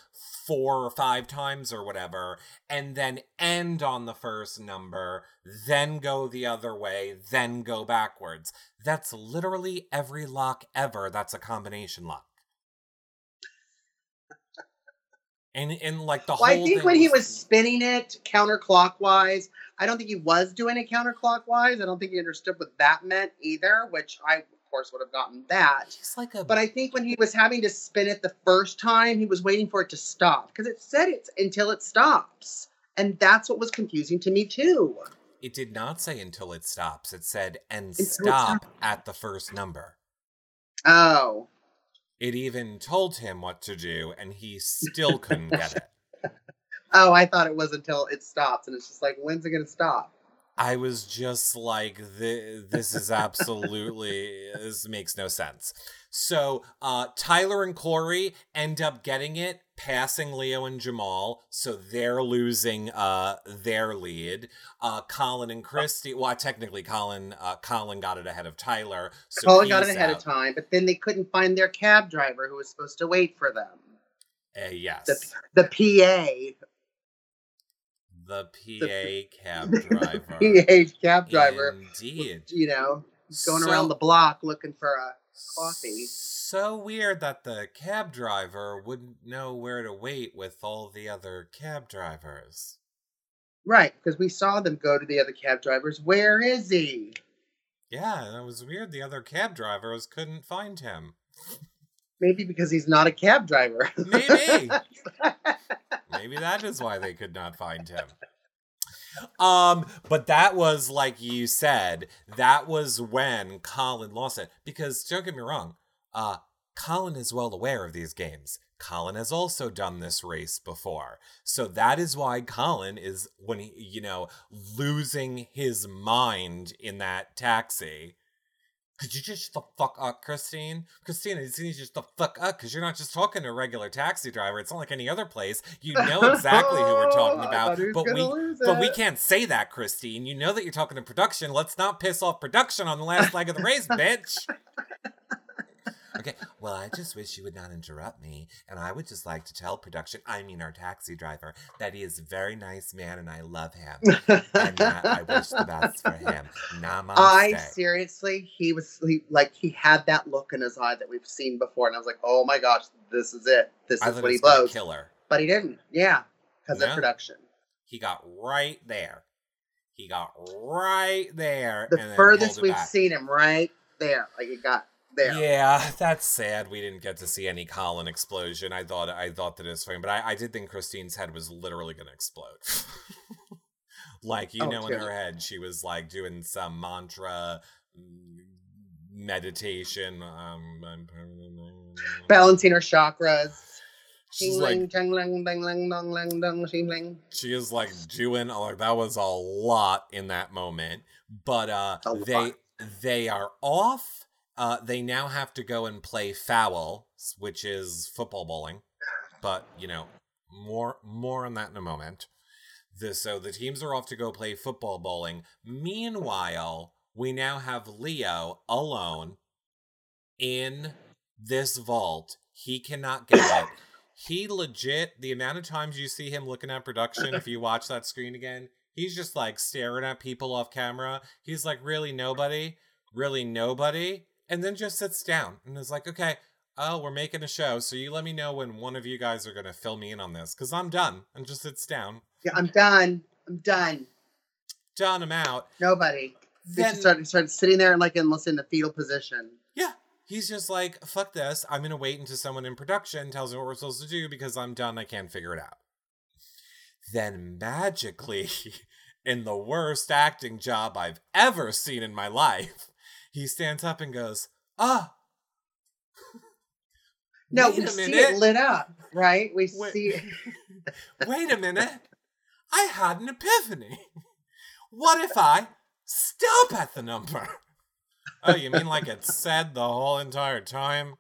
four or five times or whatever, and then end on the first number, then go the other way, then go backwards. That's literally every lock ever that's a combination lock. And in like the Well, I think thing when he was spinning it counterclockwise, I don't think he was doing it counterclockwise. I don't think he understood what that meant either, which I, of course, would have gotten that. He's like a But I think when he was having to spin it the first time, he was waiting for it to stop because it said it's until it stops. And that's what was confusing to me, too. It did not say until it stops. It said and Until stop at the first number. Oh. It even told him what to do, and he still couldn't get it. Oh, I thought it was until it stops. And it's just like, when's it going to stop? I was just like, "Thi- this is absolutely, this makes no sense. So, uh, Tyler and Corey end up getting it, passing Leo and Jamal, so they're losing uh, their lead. Uh, Colin and Christy, well, technically, Colin, uh, Colin got it ahead of Tyler. So Colin got it ahead out. of time, but then they couldn't find their cab driver who was supposed to wait for them. Uh, yes. The, the PA, The PA cab driver. PA cab driver, Indeed. you know, going So- around the block looking for a coffee. So weird that the cab driver wouldn't know where to wait with all the other cab drivers. Right, because we saw them go to the other cab drivers. Where is he? Yeah, that was weird the other cab drivers couldn't find him. Maybe because he's not a cab driver. Maybe. Maybe that is why they could not find him. Um, but that was like you said, that was when Colin lost it. Because don't get me wrong, uh, Colin is well aware of these games. Colin has also done this race before. So that is why Colin is when he, you know, losing his mind in that taxi. Could you just shut the fuck up, Christine? Christina, you need to just the fuck up because you're not just talking to a regular taxi driver. It's not like any other place. You know exactly who we're talking about. thought he was But we but we can't say that, Christine. You know that you're talking to production. Let's not piss off production on the last leg of the race, bitch. Okay, well, I just wish you would not interrupt me, and I would just like to tell production, I mean our taxi driver, that he is a very nice man and I love him, and that I wish the best for him. Namaste. I seriously, he was he, like he had that look in his eye that we've seen before, and I was like, oh my gosh, this is it. This I is what he blows. kill her. But he didn't. Yeah, because No. of production. He got right there. He got right there. The furthest we've back. seen him, right there, like he got there. Yeah, that's sad. We didn't get to see any Colin explosion. I thought I thought that it was fine, but I, I did think Christine's head was literally gonna explode. like you Oh, know, in her head, she was like doing some mantra meditation. Um, Balancing her chakras. she's like Ling, chang, ling, ding, ling, dong, ling, dong, shing, ling. she is like doing like that was a lot in that moment but uh they they are off uh they now have to go and play foul which is football bowling. But you know more more on that in a moment. The, so the teams are off to go play football bowling. Meanwhile we now have leo alone in this vault. He cannot get it. He legit the amount of times you see him looking at production if you watch that screen again he's just like staring at people off camera. He's like really nobody really nobody and then just sits down and is like okay oh we're making a show so you let me know when one of you guys are going to fill me in on this because i'm done and just sits down Yeah, I'm done. I'm done. done i'm out Nobody. They then just started, started sitting there and like almost in the fetal position. Yeah. He's just like, fuck this. I'm going to wait until someone in production tells me what we're supposed to do because I'm done. I can't figure it out. Then magically, in the worst acting job I've ever seen in my life, he stands up and goes, ah. No, we see it lit up, right? We Wait- see Wait a minute. I had an epiphany. What if I stop at the number? Oh, you mean like it said the whole entire time?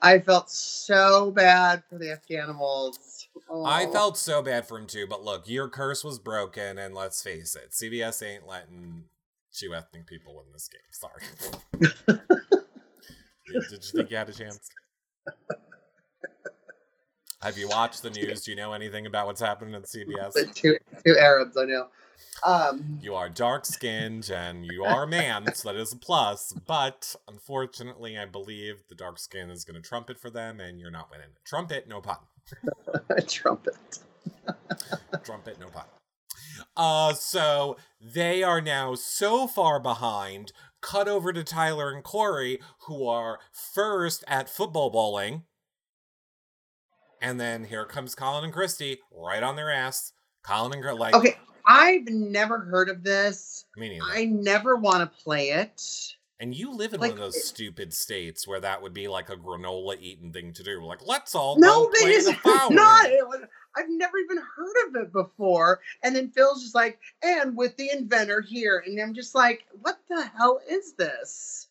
I felt so bad for the Afghanimals. I Oh. felt so bad for him too, but look, your curse was broken, and let's face it, CBS ain't letting two ethnic people win this game. Sorry. Did did you think you had a chance? Have you watched the news? Do you know anything about what's happening at CBS? two two Arabs I know. Um, You are dark skinned and you are a man, so that is a plus. But unfortunately, I believe the dark skin is going to trumpet for them, and you're not winning. Trumpet, no pun. trumpet. Trumpet, no pun. Uh, so they are now so far behind. Cut over to Tyler and Corey, who are first at football bowling. And then here comes Colin and Christy right on their ass. Colin and like, Okay, I've never heard of this. me neither. I never want to play it. And you live in Like, one of those stupid states where that would be like a granola eating thing to do. Like, let's all No, go play is the not. It was, I've never even heard of it before. And then Phil's just like, and with the inventor here, and I'm just like, what the hell is this?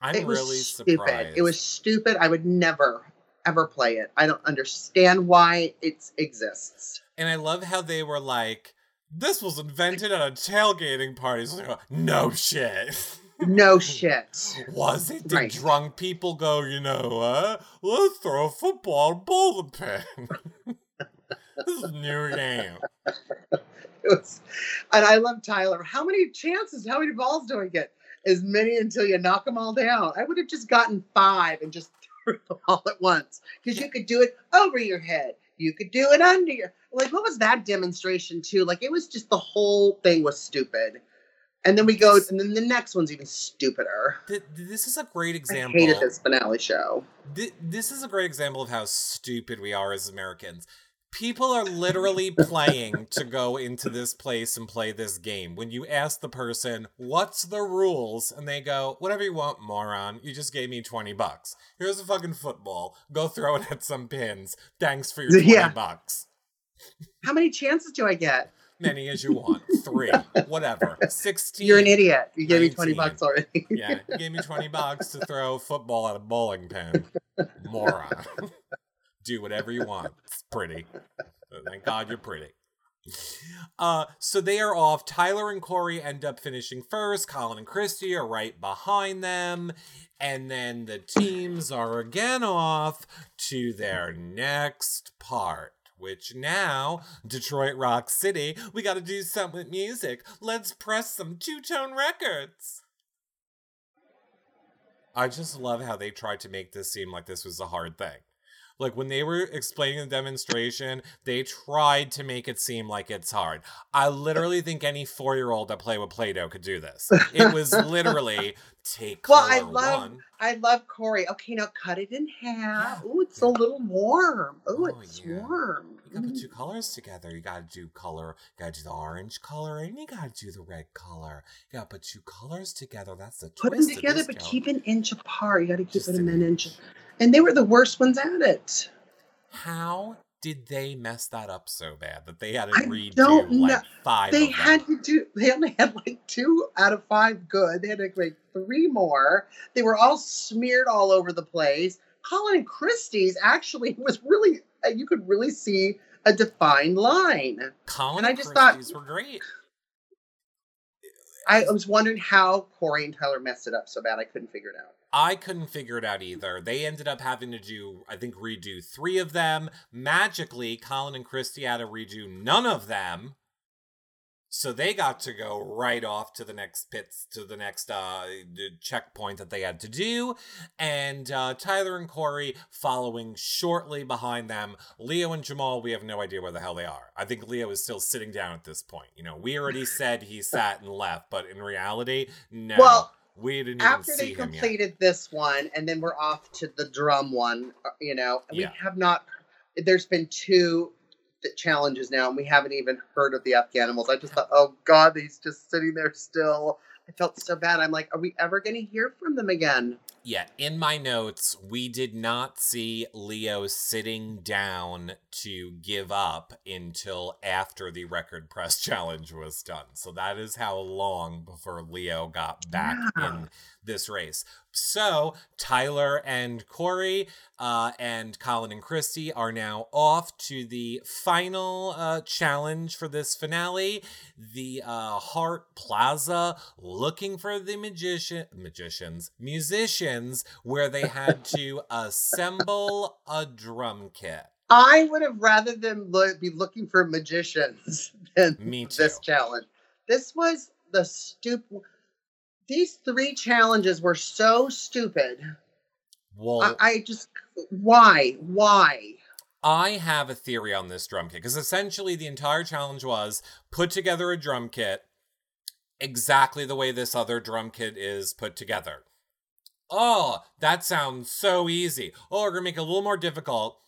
I'm it was really stupid. surprised. It was stupid. I would never ever play it. I don't understand why it exists. And I love how they were like, this was invented at a tailgating party. So go, no shit. No shit. was it? Did Right. drunk people go, you know, uh, let's throw a football bowling pin? this is new game. It was, and I love Tyler. How many chances? How many balls do I get? As many until you knock them all down. I would have just gotten five and just threw them all at once because you could do it over your head. You could do it under your like. What was that demonstration too? Like it was just the whole thing was stupid. And then we go, and then the next one's even stupider. This is a great I example. hated this finale show. This is a great example of how stupid we are as Americans. People are literally playing to go into this place and play this game. When you ask the person, what's the rules? And they go, whatever you want, moron. You just gave me 20 bucks. Here's a fucking football. Go throw it at some pins. Thanks for your 20 Yeah. bucks. How many chances do I get? Many as you want. Three. Whatever. 16. You're an idiot. You gave me 20 bucks already. Yeah, you gave me 20 bucks to throw football at a bowling pin. Moron. Do whatever you want. It's pretty. Thank God you're pretty. Uh, so they are off. Tyler and Corey end up finishing first. Colin and Christy are right behind them. And then the teams are again off to their next part. Which now, Detroit Rock City, we gotta do something with music. Let's press some two tone records. I just love how they tried to make this seem like this was a hard thing. Like when they were explaining the demonstration, they tried to make it seem like it's hard. I literally think any four year old that play with Play Doh could do this. It was literally take Well, I love- one. I love Corey. Okay, now cut it in half. Yeah. Oh, it's a little warm. Oh, Oh, it's yeah. warm. You gotta put Mm. two colors together. You gotta do color. You gotta do the orange color, and you gotta do the red color. You gotta put two colors together. That's the twist. Put them together, but challenge. keep an inch apart. You got to keep Just them an an inch. And they were the worst ones at it. How did they mess that up so bad that they had to I redo don't like know. five? They had to do. They only had like two out of five good. They had to make three more. They were all smeared all over the place. Colin and Christie's actually was really. uh, You could really see a defined line. Colin and I just thought- Christie's were great. I was wondering how Corey and Tyler messed it up so bad. I couldn't figure it out. I couldn't figure it out either. They ended up having to do, I think, redo three of them. Magically, Colin and Christy had to redo none of them. So they got to go right off to the next pits, to the next uh, checkpoint that they had to do. And uh, Tyler and Corey following shortly behind them. Leo and Jamal, we have no idea where the hell they are. I think Leo is still sitting down at this point. You know, we already said he sat and left, but in reality, no. Well, we didn't After they see him yet. completed this one, and then we're off to the drum one. uh, You know, yeah. we have not. There's been two challenges now, and we haven't even heard of the Afghanimals. I just thought, oh God, he's just sitting there still. I felt so bad. I'm like, are we ever going to hear from them again? Yeah, in my notes, we did not see Leo sitting down to give up until after the record press challenge was done. So that is how long before Leo got back Yeah. in this race. So Tyler and Corey uh, and Colin and Christy are now off to the final uh, challenge for this finale, the uh, Hart Plaza, looking for the magician, magicians, musicians, where they had to assemble a drum kit. I would have rather them lo- be looking for magicians than Me this challenge. This was the stupid. These three challenges were so stupid. Well, I, I just why why I have a theory on this drum kit because essentially the entire challenge was put together a drum kit exactly the way this other drum kit is put together. Oh, that sounds so easy. Oh, we're going to make it a little more difficult.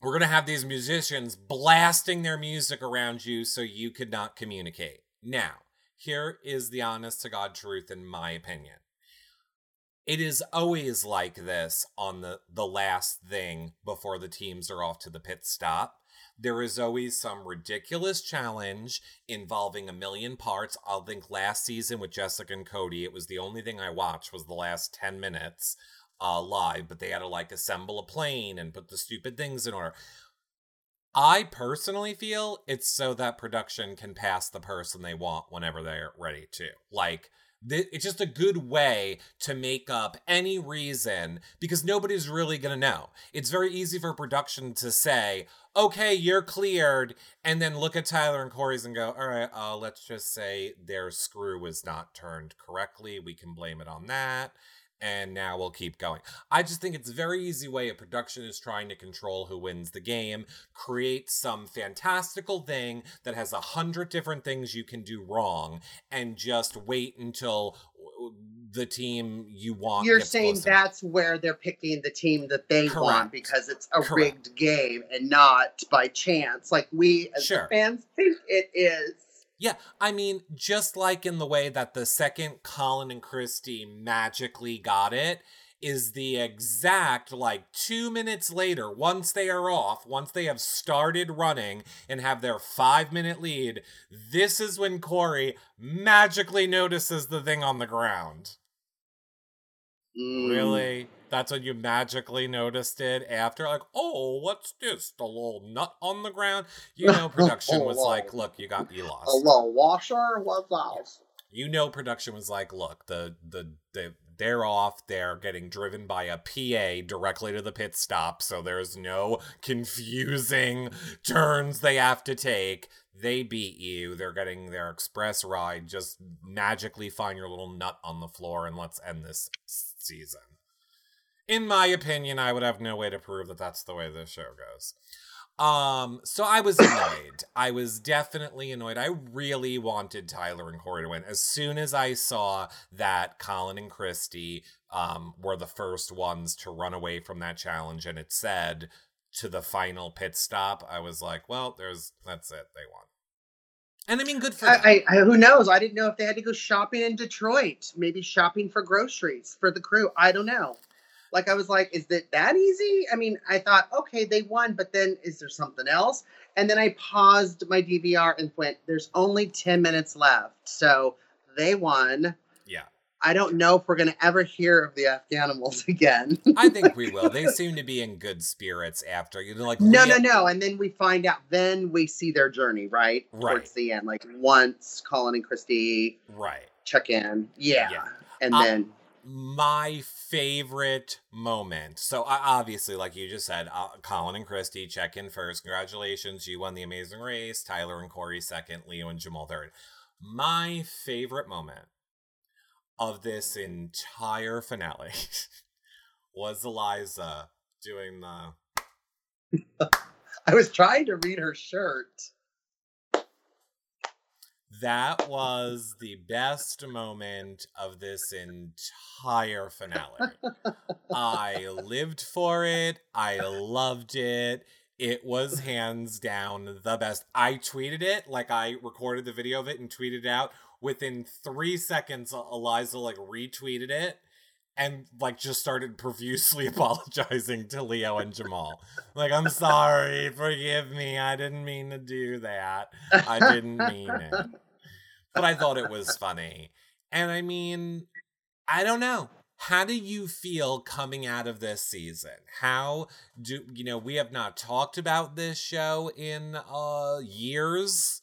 We're going to have these musicians blasting their music around you so you could not communicate. Now, here is the honest to God truth, in my opinion. It is always like this on the, the last thing before the teams are off to the pit stop. There is always some ridiculous challenge involving a million parts. I'll think last season with Jessica and Cody, it was the only thing I watched was the last 10 minutes uh, live, but they had to like assemble a plane and put the stupid things in order. I personally feel it's so that production can pass the person they want whenever they're ready to. Like, th- it's just a good way to make up any reason because nobody's really going to know. It's very easy for production to say, okay, you're cleared, and then look at Tyler and Corey's and go, all right, uh, let's just say their screw was not turned correctly. We can blame it on that. And now we'll keep going. I just think it's a very easy way a production is trying to control who wins the game. Create some fantastical thing that has a hundred different things you can do wrong, and just wait until the team you want. you're saying close enough. that's where they're picking the team that they Correct. want because it's a Correct. rigged game and not by chance like we as Sure. fans think it is Yeah, I mean, just like in the way that the second Colin and Christy magically got it, is the exact like two minutes later, once they are off, once they have started running and have their five minute lead, this is when Corey magically notices the thing on the ground. Mm. Really? That's when you magically noticed it after? Like, oh, what's this? The little nut on the ground? You know, production was like, look, you got, you lost a little washer what's that? you know production was like look the the, the they're off they're getting driven by a pa directly to the pit stop so there's no confusing turns they have to take they beat you they're getting their express ride just magically find your little nut on the floor and let's end this season in my opinion, I would have no way to prove that that's the way this show goes. Um, so I was annoyed. I was definitely annoyed. I really wanted Tyler and Corey to win. As soon as I saw that Colin and Christy um were the first ones to run away from that challenge and it said to the final pit stop, I was like, well, there's that's it. They won. And I mean good for I, I who knows? I didn't know if they had to go shopping in Detroit, maybe shopping for groceries for the crew. I don't know. Like I was like, is it that easy? I mean, I thought, okay, they won, but then is there something else? And then I paused my DVR and went, there's only 10 minutes left. So they won. yeah. I don't know if we're gonna ever hear of the Afghanimals again. I think we will. They seem to be in good spirits after you know, like no, no, no. And then we find out. Then we see their journey, right? Right. Towards the end, like once Colin and Christy Right. check in, yeah, Yeah. and Uh, then my favorite moment. So obviously, like you just said, uh, Colin and Christy check in first. Congratulations, you won the amazing race. Tyler and Corey second. Leo and Jamal third. My favorite moment of this entire finale was Eliza doing the I was trying to read her shirt. That was the best moment of this entire finale. I lived for it. I loved it. It was hands down the best. I tweeted it, like I recorded the video of it and tweeted it out. Within three seconds, Eliza like retweeted it and like just started profusely apologizing to Leo and Jamal. Like, I'm sorry, forgive me. I didn't mean to do that. I didn't mean it. But I thought it was funny. And I mean, I don't know. How do you feel coming out of this season? How do you know we have not talked about this show in uh years?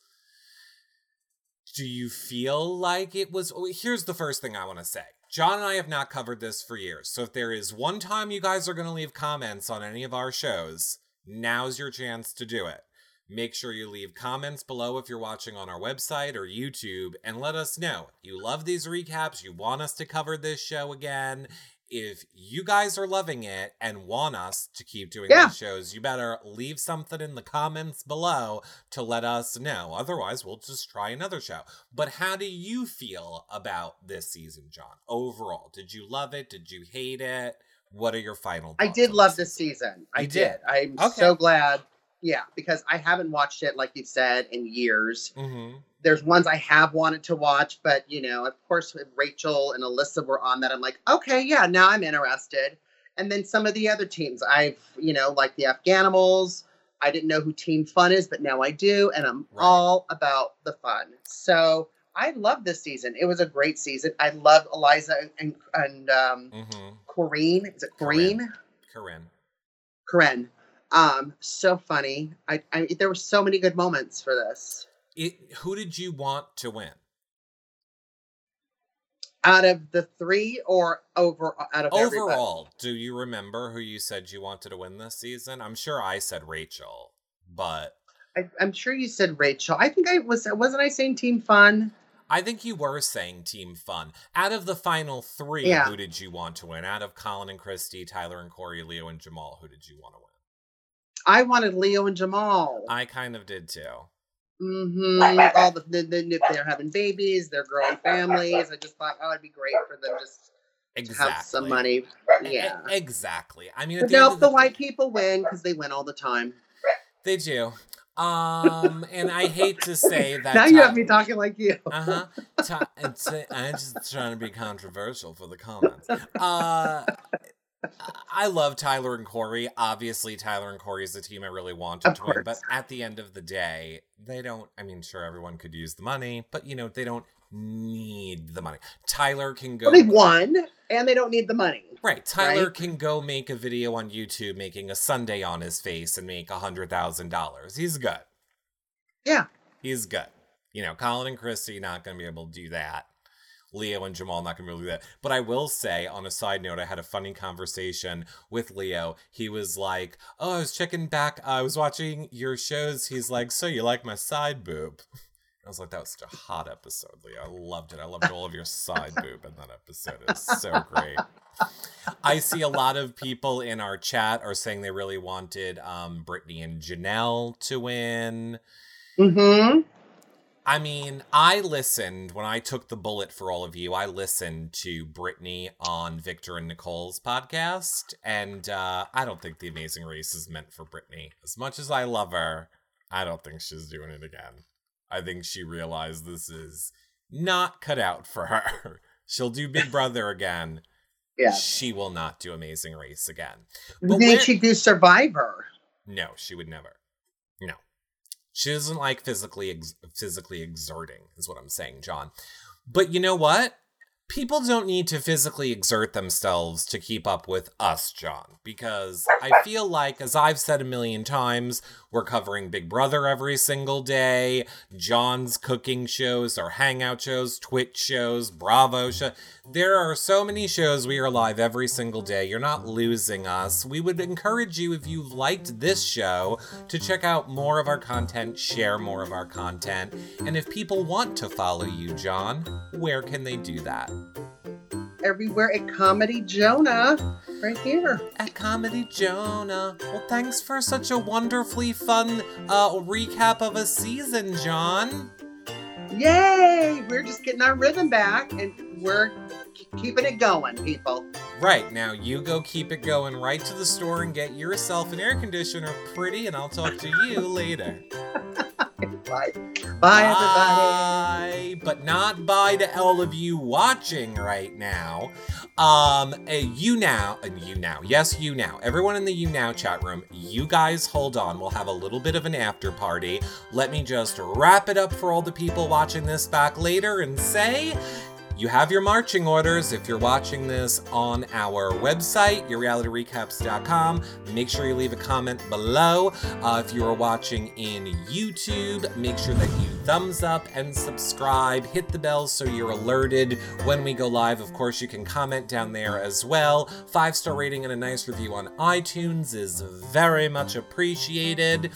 Do you feel like it was oh, Here's the first thing I want to say. John and I have not covered this for years. So if there is one time you guys are going to leave comments on any of our shows, now's your chance to do it. Make sure you leave comments below if you're watching on our website or YouTube and let us know. You love these recaps, you want us to cover this show again. If you guys are loving it and want us to keep doing Yeah. these shows, you better leave something in the comments below to let us know. Otherwise, we'll just try another show. But how do you feel about this season, John? Overall, did you love it? Did you hate it? What are your final I did love this season. I did. did? I'm Okay. so glad. Yeah, because I haven't watched it like you said in years. Mm-hmm. There's ones I have wanted to watch, but you know, of course, Rachel and Alyssa were on that. I'm like, okay, yeah, now I'm interested. And then some of the other teams, I've you know, like the Afghanimals. I didn't know who Team Fun is, but now I do, and I'm Right. all about the fun. So I love this season. It was a great season. I love Eliza and and, um, Mm-hmm. Corrine. Is it Corinne. Corrine? Corinne. Corinne. Um, so funny. I, I there were so many good moments for this. It, who did you want to win? Out of the three, or over out of everybody? Overall, do you remember who you said you wanted to win this season? I'm sure I said Rachel, but I, I'm sure you said Rachel. I think I was. Wasn't I saying Team Fun? I think you were saying Team Fun. Out of the final three, Yeah. who did you want to win? Out of Colin and Christy, Tyler and Corey, Leo and Jamal, who did you want to win? I wanted Leo and Jamal. I kind of did too. hmm All the, the, the they're having babies, they're growing families. I just thought, oh, it'd be great for them just to Exactly. have some money. Yeah. e- exactly. I mean, But the no, the the white people win because they win all the time. they do. Um, and I hate to say that. now you have me talking like you. Uh huh. I'm just trying to be controversial for the comments. Uh, I love Tyler and Corey. Obviously, Tyler and Corey is the team I really wanted Of to win. But at the end of the day, they don't. I mean, sure, everyone could use the money, but you know, they don't need the money. Tyler can go. Well, they won, and they don't need the money. Right. Tyler right? can go make a video on YouTube making a sundae on his face and make a hundred thousand dollars. He's good. Yeah. He's good. You know, Colin and Christy not gonna be able to do that. Leo and Jamal not gonna be able to do that. But I will say, on a side note, I had a funny conversation with Leo. He was like, Oh, I was checking back, I was watching your shows. He's like, So you like my side boob? I was like, that was such a hot episode, Leo. I loved it. I loved all of your side boob in that episode. It was so great. I see a lot of people in our chat are saying they really wanted um, Brittany and Janelle to win. Mm-hmm. I mean, I listened when I took the bullet for all of you. I listened to Brittany on Victor and Nicole's podcast, and uh, I don't think The Amazing Race is meant for Brittany. As much as I love her, I don't think she's doing it again. I think she realized this is not cut out for her. She'll do Big Brother again. Yeah. She will not do Amazing Race again. But then she do Survivor. No, she would never. She doesn't like physically ex- physically exerting, is what I'm saying, John. But you know what? People don't need to physically exert themselves to keep up with us, John, because I feel like, as I've said a million times, we're covering Big Brother every single day, John's cooking shows, our hangout shows, Twitch shows, Bravo show. There are so many shows we are live every single day. You're not losing us. We would encourage you, if you've liked this show, to check out more of our content, share more of our content. And if people want to follow you, John, where can they do that? Everywhere at Comedy John, right here. At Comedy John. Well, thanks for such a wonderfully fun uh, recap of a season, John. Yay! We're just getting our rhythm back and we're keeping it going, people. Right, now you go keep it going right to the store and get yourself an air conditioner, pretty, and I'll talk to you later. Bye. Bye, everybody. Bye, but not bye to all of you watching right now. Um, uh, you now, and you now, yes, you now. Everyone in the YouNow chat room, you guys hold on. We'll have a little bit of an after party. Let me just wrap it up for all the people watching this back later and say. You have your marching orders if you're watching this on our website, yourrealityrecaps.com. Make sure you leave a comment below. Uh, if you are watching in YouTube, make sure that you thumbs up and subscribe. Hit the bell so you're alerted when we go live. Of course, you can comment down there as well. Five star rating and a nice review on iTunes is very much appreciated.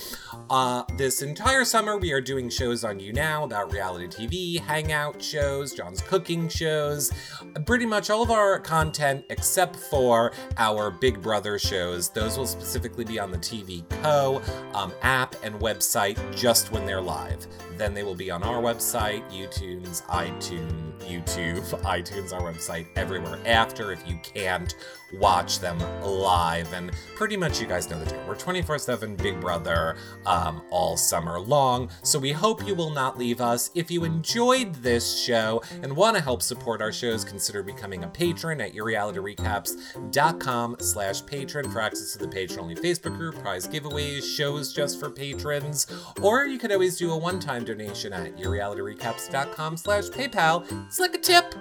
Uh, this entire summer, we are doing shows on YouNow about reality TV, hangout shows, John's cooking shows, pretty much all of our content except for our Big Brother shows. Those will specifically be on the TV Co. Um, app and website just when they're live. Then they will be on our website, YouTube, iTunes, YouTube, iTunes, our website, everywhere after if you can't watch them live. And pretty much you guys know the deal. We're 24 7 Big Brother um, all summer long. So we hope you will not leave us. If you enjoyed this show and want to help support our shows, consider becoming a patron at yourrealityrecaps.com slash Patreon for access to the patron-only Facebook group, prize giveaways, shows just for patrons, or you could always do a one-time donation at yourrealityrecaps.com slash PayPal. It's like a tip.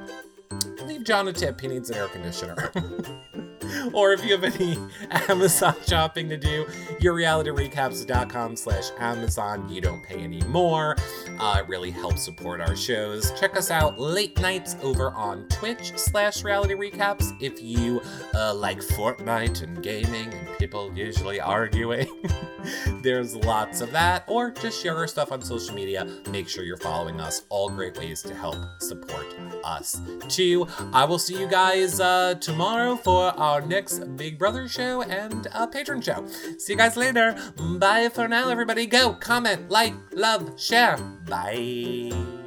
Leave John a tip. He needs an air conditioner. or if you have any Amazon shopping to do, yourrealityrecaps.com slash Amazon. You don't pay any more. Uh, it really helps support our shows. Check us out late nights over on Twitch slash reality recaps if you uh, like Fortnite and gaming and people usually arguing. There's lots of that. Or just share our stuff on social media. Make sure you're following us. All great ways to help support us too. I will see you guys uh, tomorrow for our next Big Brother show and a patron show. See you guys later. Bye for now, everybody. Go comment, like, love, share. Bye.